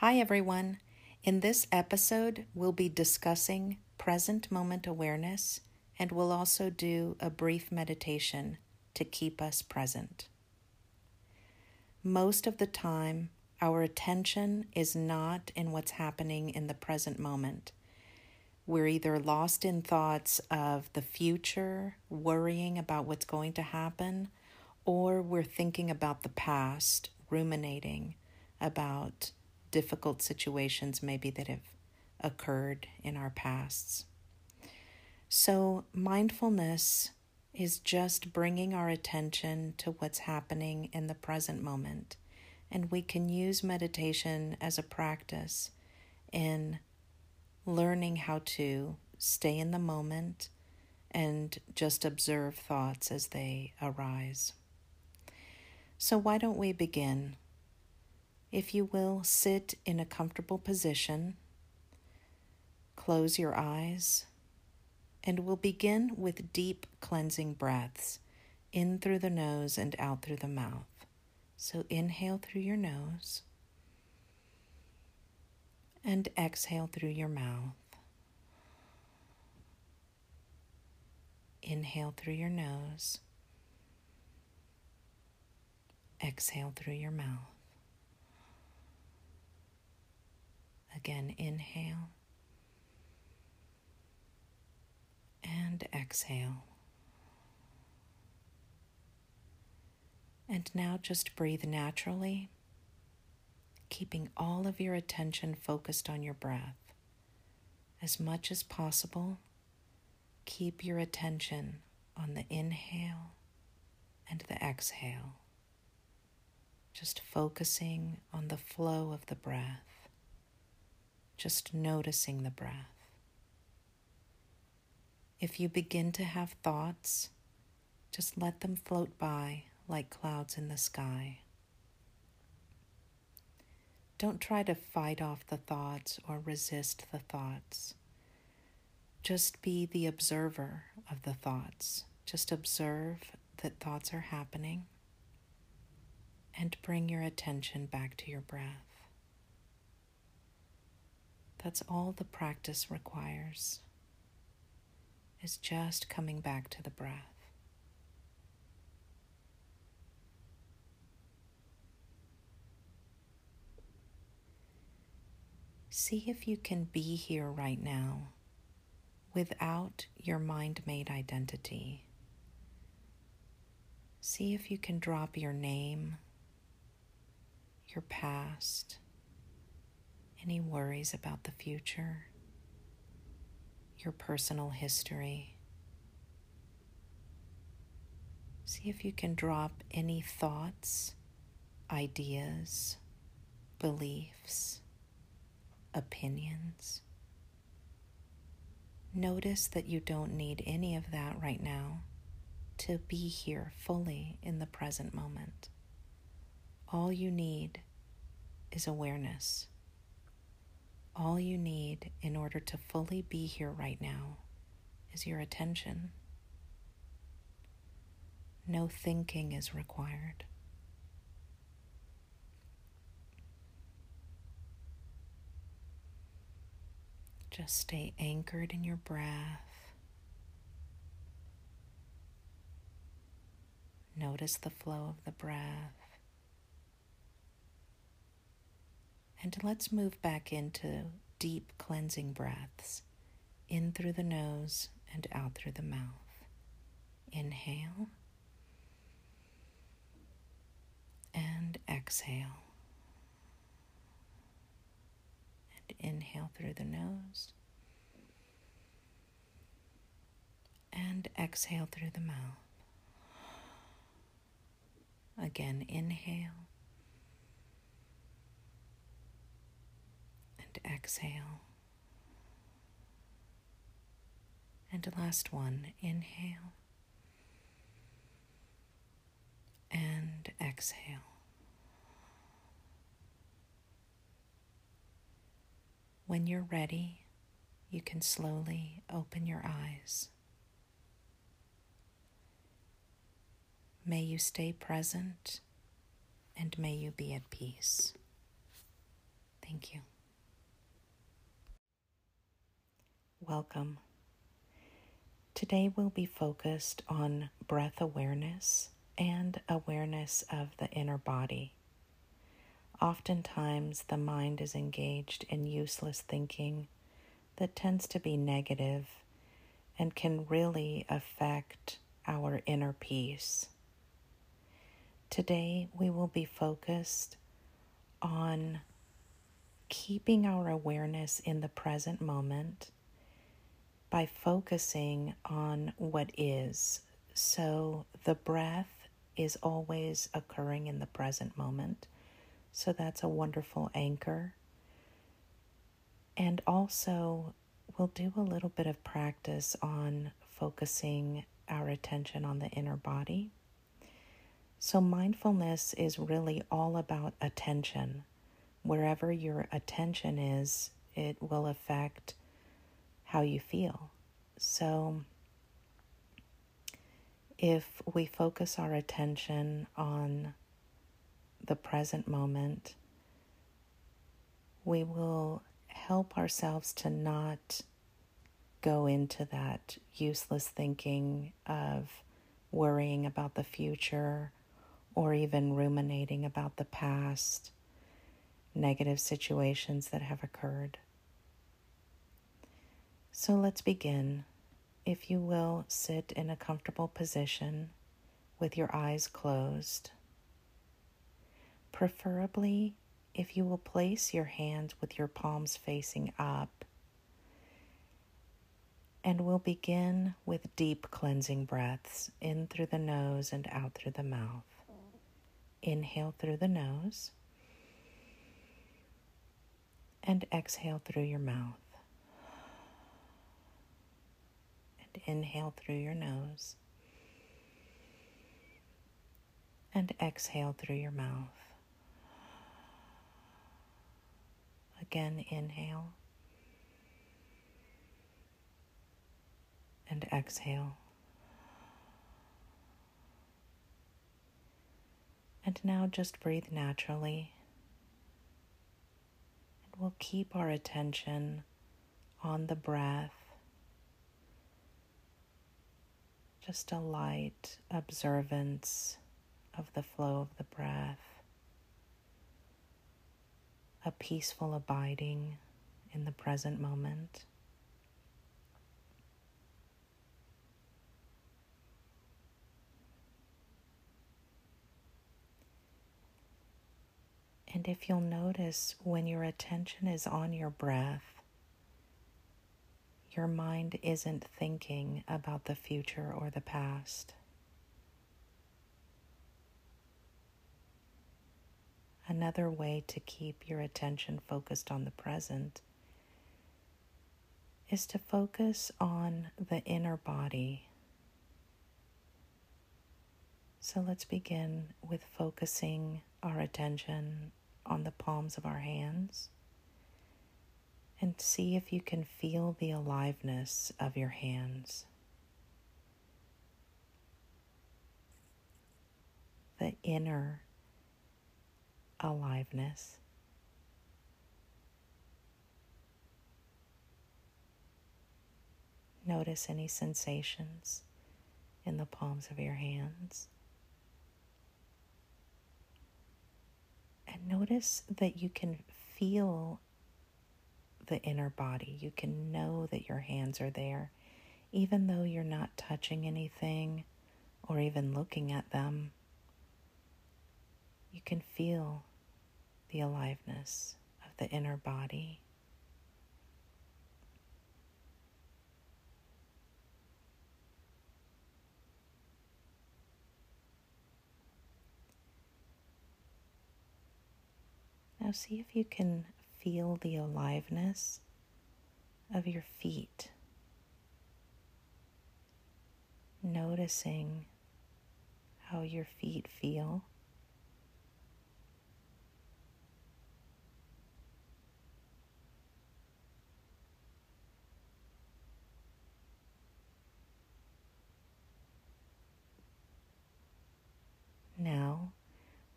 Hi, everyone. In this episode, we'll be discussing present moment awareness and we'll also do a brief meditation to keep us present. Most of the time, our attention is not in what's happening in the present moment. We're either lost in thoughts of the future, worrying about what's going to happen, or we're thinking about the past, ruminating about difficult situations maybe that have occurred in our pasts. So, mindfulness is just bringing our attention to what's happening in the present moment. And we can use meditation as a practice in learning how to stay in the moment and just observe thoughts as they arise. So, why don't we begin? If you will, sit in a comfortable position, close your eyes, and we'll begin with deep cleansing breaths in through the nose and out through the mouth. So, inhale through your nose and exhale through your mouth. Inhale through your nose. Exhale through your mouth. Again, inhale and exhale. And now just breathe naturally, keeping all of your attention focused on your breath. As much as possible, keep your attention on the inhale and the exhale, just focusing on the flow of the breath just noticing the breath. If you begin to have thoughts, just let them float by like clouds in the sky. Don't try to fight off the thoughts or resist the thoughts. Just be the observer of the thoughts. Just observe that thoughts are happening and bring your attention back to your breath. That's all the practice requires, is just coming back to the breath. See if you can be here right now without your mind made identity. See if you can drop your name, your past any worries about the future, your personal history. See if you can drop any thoughts, ideas, beliefs, opinions. Notice that you don't need any of that right now to be here fully in the present moment. All you need is awareness. All you need in order to fully be here right now is your attention. No thinking is required. Just stay anchored in your breath. Notice the flow of the breath. And let's move back into deep cleansing breaths in through the nose and out through the mouth. Inhale and exhale. And inhale through the nose and exhale through the mouth. Again, inhale exhale. And last one, inhale and exhale. When you're ready, you can slowly open your eyes. May you stay present and may you be at peace. Thank you. Welcome. Today we'll be focused on breath awareness and awareness of the inner body. Oftentimes, the mind is engaged in useless thinking that tends to be negative and can really affect our inner peace. Today, we will be focused on keeping our awareness in the present moment by focusing on what is. So, the breath is always occurring in the present moment. So, that's a wonderful anchor. And also, we'll do a little bit of practice on focusing our attention on the inner body. So, mindfulness is really all about attention. Wherever your attention is, it will affect how you feel. So, if we focus our attention on the present moment, we will help ourselves to not go into that useless thinking of worrying about the future or even ruminating about the past, negative situations that have occurred. So let's begin. If you will, sit in a comfortable position with your eyes closed. Preferably, if you will place your hands with your palms facing up and we'll begin with deep cleansing breaths in through the nose and out through the mouth. Inhale through the nose and exhale through your mouth. And inhale through your nose and exhale through your mouth. Again, inhale and exhale. And now just breathe naturally. And we'll keep our attention on the breath. Just a light observance of the flow of the breath, a peaceful abiding in the present moment. And if you'll notice when your attention is on your breath, your mind isn't thinking about the future or the past. Another way to keep your attention focused on the present is to focus on the inner body. So let's begin with focusing our attention on the palms of our hands and see if you can feel the aliveness of your hands. The inner aliveness. Notice any sensations in the palms of your hands. And notice that you can feel the inner body. You can know that your hands are there, even though you're not touching anything or even looking at them. You can feel the aliveness of the inner body. Now, see if you can feel the aliveness of your feet. Noticing how your feet feel. Now,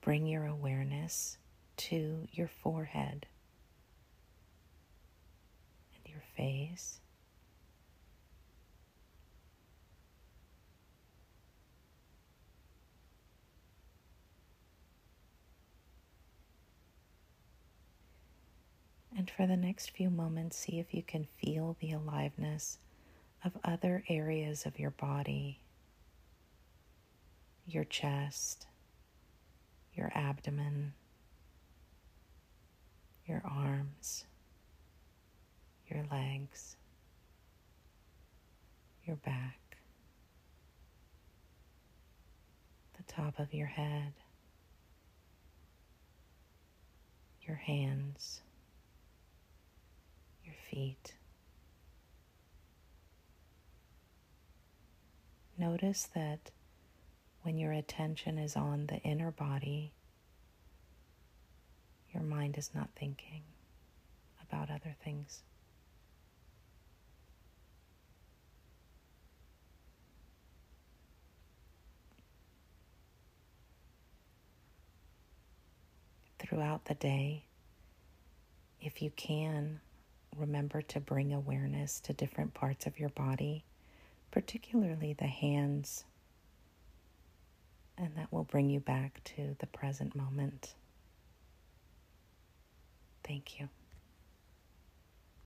bring your awareness to your forehead face. And for the next few moments, see if you can feel the aliveness of other areas of your body your chest, your abdomen, your arms your legs, your back, the top of your head, your hands, your feet. Notice that when your attention is on the inner body, your mind is not thinking about other things. Throughout the day, if you can, remember to bring awareness to different parts of your body, particularly the hands and that will bring you back to the present moment. Thank you.